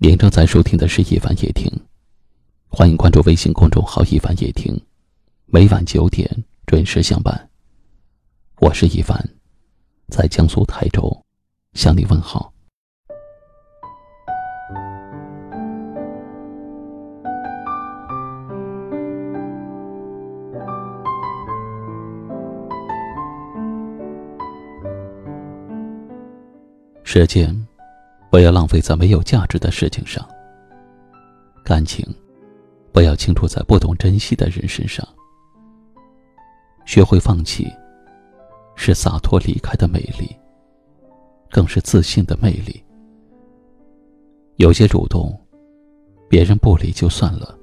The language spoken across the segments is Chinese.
您正在收听的是《一凡夜听》，欢迎关注微信公众号“一凡夜听”，每晚九点准时相伴。我是一凡，在江苏泰州向你问好。时间，不要浪费在没有价值的事情上；感情，不要倾注在不懂珍惜的人身上。学会放弃，是洒脱离开的美丽，更是自信的魅力。有些主动，别人不理就算了；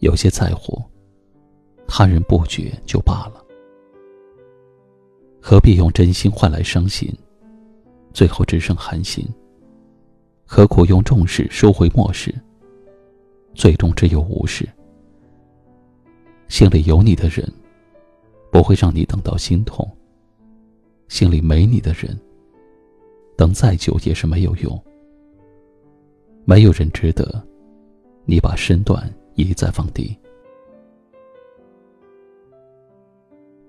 有些在乎，他人不觉就罢了。何必用真心换来伤心？最后只剩寒心。何苦用重视收回漠视？最终只有无视。心里有你的人，不会让你等到心痛；心里没你的人，等再久也是没有用。没有人值得你把身段一再放低。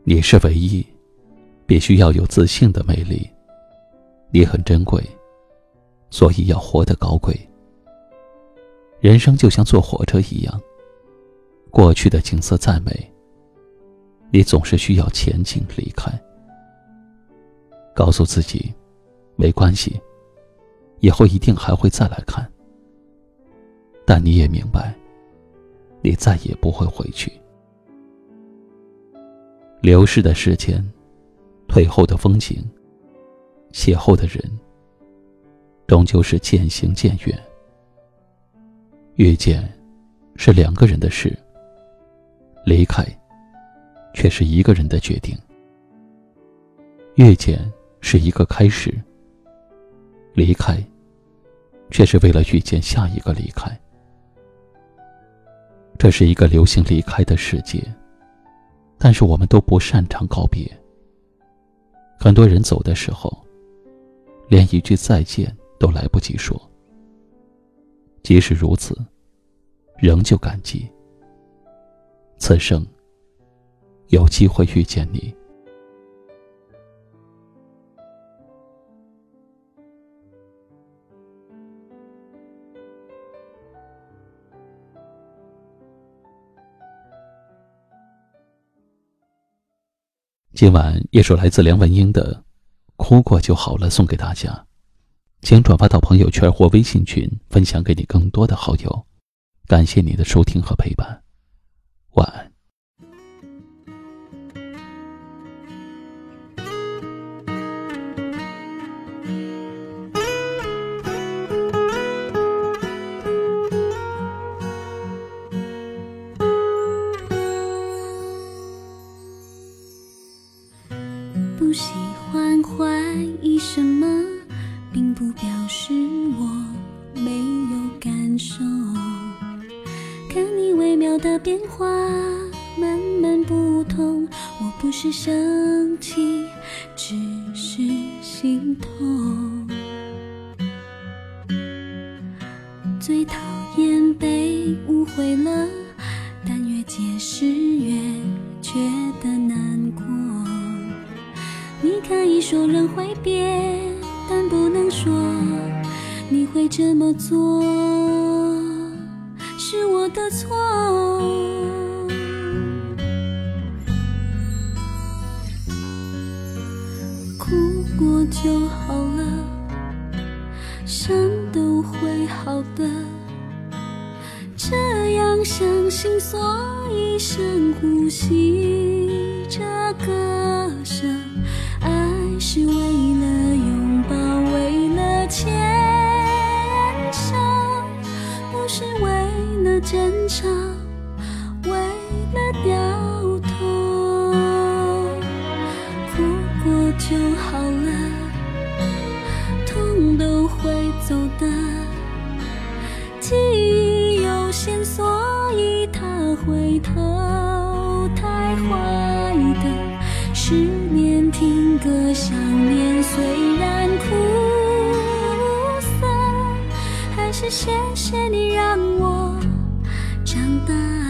你是唯一，必须要有自信的魅力。你很珍贵，所以要活得高贵。人生就像坐火车一样，过去的景色再美，你总是需要前进离开。告诉自己，没关系，以后一定还会再来看。但你也明白，你再也不会回去。流逝的时间，退后的风景。邂逅的人，终究是渐行渐远。遇见，是两个人的事；离开，却是一个人的决定。遇见是一个开始，离开，却是为了遇见下一个离开。这是一个流行离开的世界，但是我们都不擅长告别。很多人走的时候。连一句再见都来不及说。即使如此，仍旧感激。此生有机会遇见你。今晚一首来自梁文音的。哭过就好了，送给大家，请转发到朋友圈或微信群，分享给你更多的好友。感谢你的收听和陪伴，晚安。我没有感受。看你微妙的变化，慢慢不同。我不是生气，只是心痛。最讨厌被误会了，但越解释越觉得难过。你可以说人会变，但不能说会这么做是我的错。哭过就好了，伤都会好的。这样相信，所以深呼吸这歌声。上，为了掉头。哭过就好了，痛都会走的。记忆有限，所以他回头，太坏的失眠。听歌想念，虽然苦涩，还是谢谢你让我大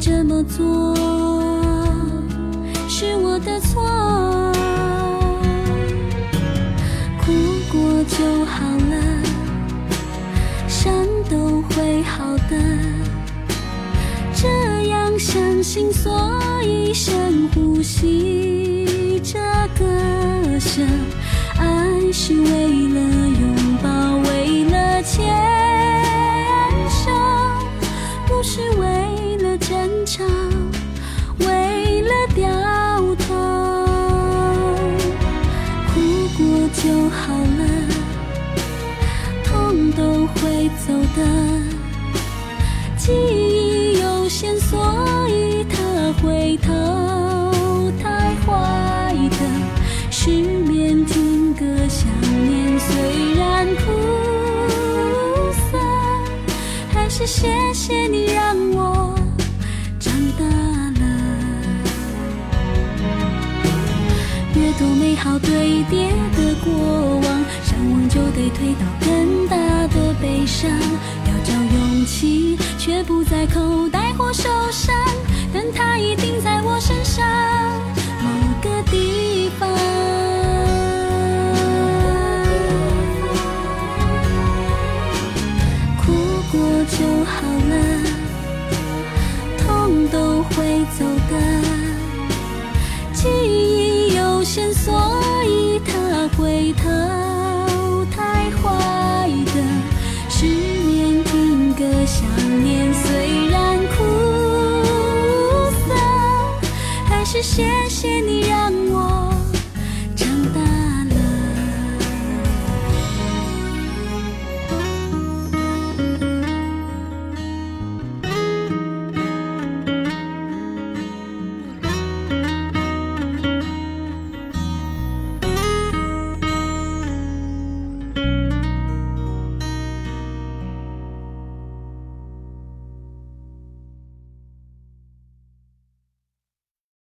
这么做，是我的错。哭过就好了，伤都会好的。这样相信，所以深呼吸这歌声。爱是为了拥抱，为了牵手，不是为了争吵，为了掉头。哭过就好了，痛都会走的。记忆有限，所以他回头。太坏的失眠，听歌想念，虽然苦涩，还是谢谢好堆叠的过往，想忘就得推倒更大的悲伤。要找勇气，却不在口袋或手上，但它一定在我身上线，所以他会淘汰坏的失眠，听歌想念，虽然苦涩，还是谢谢你让我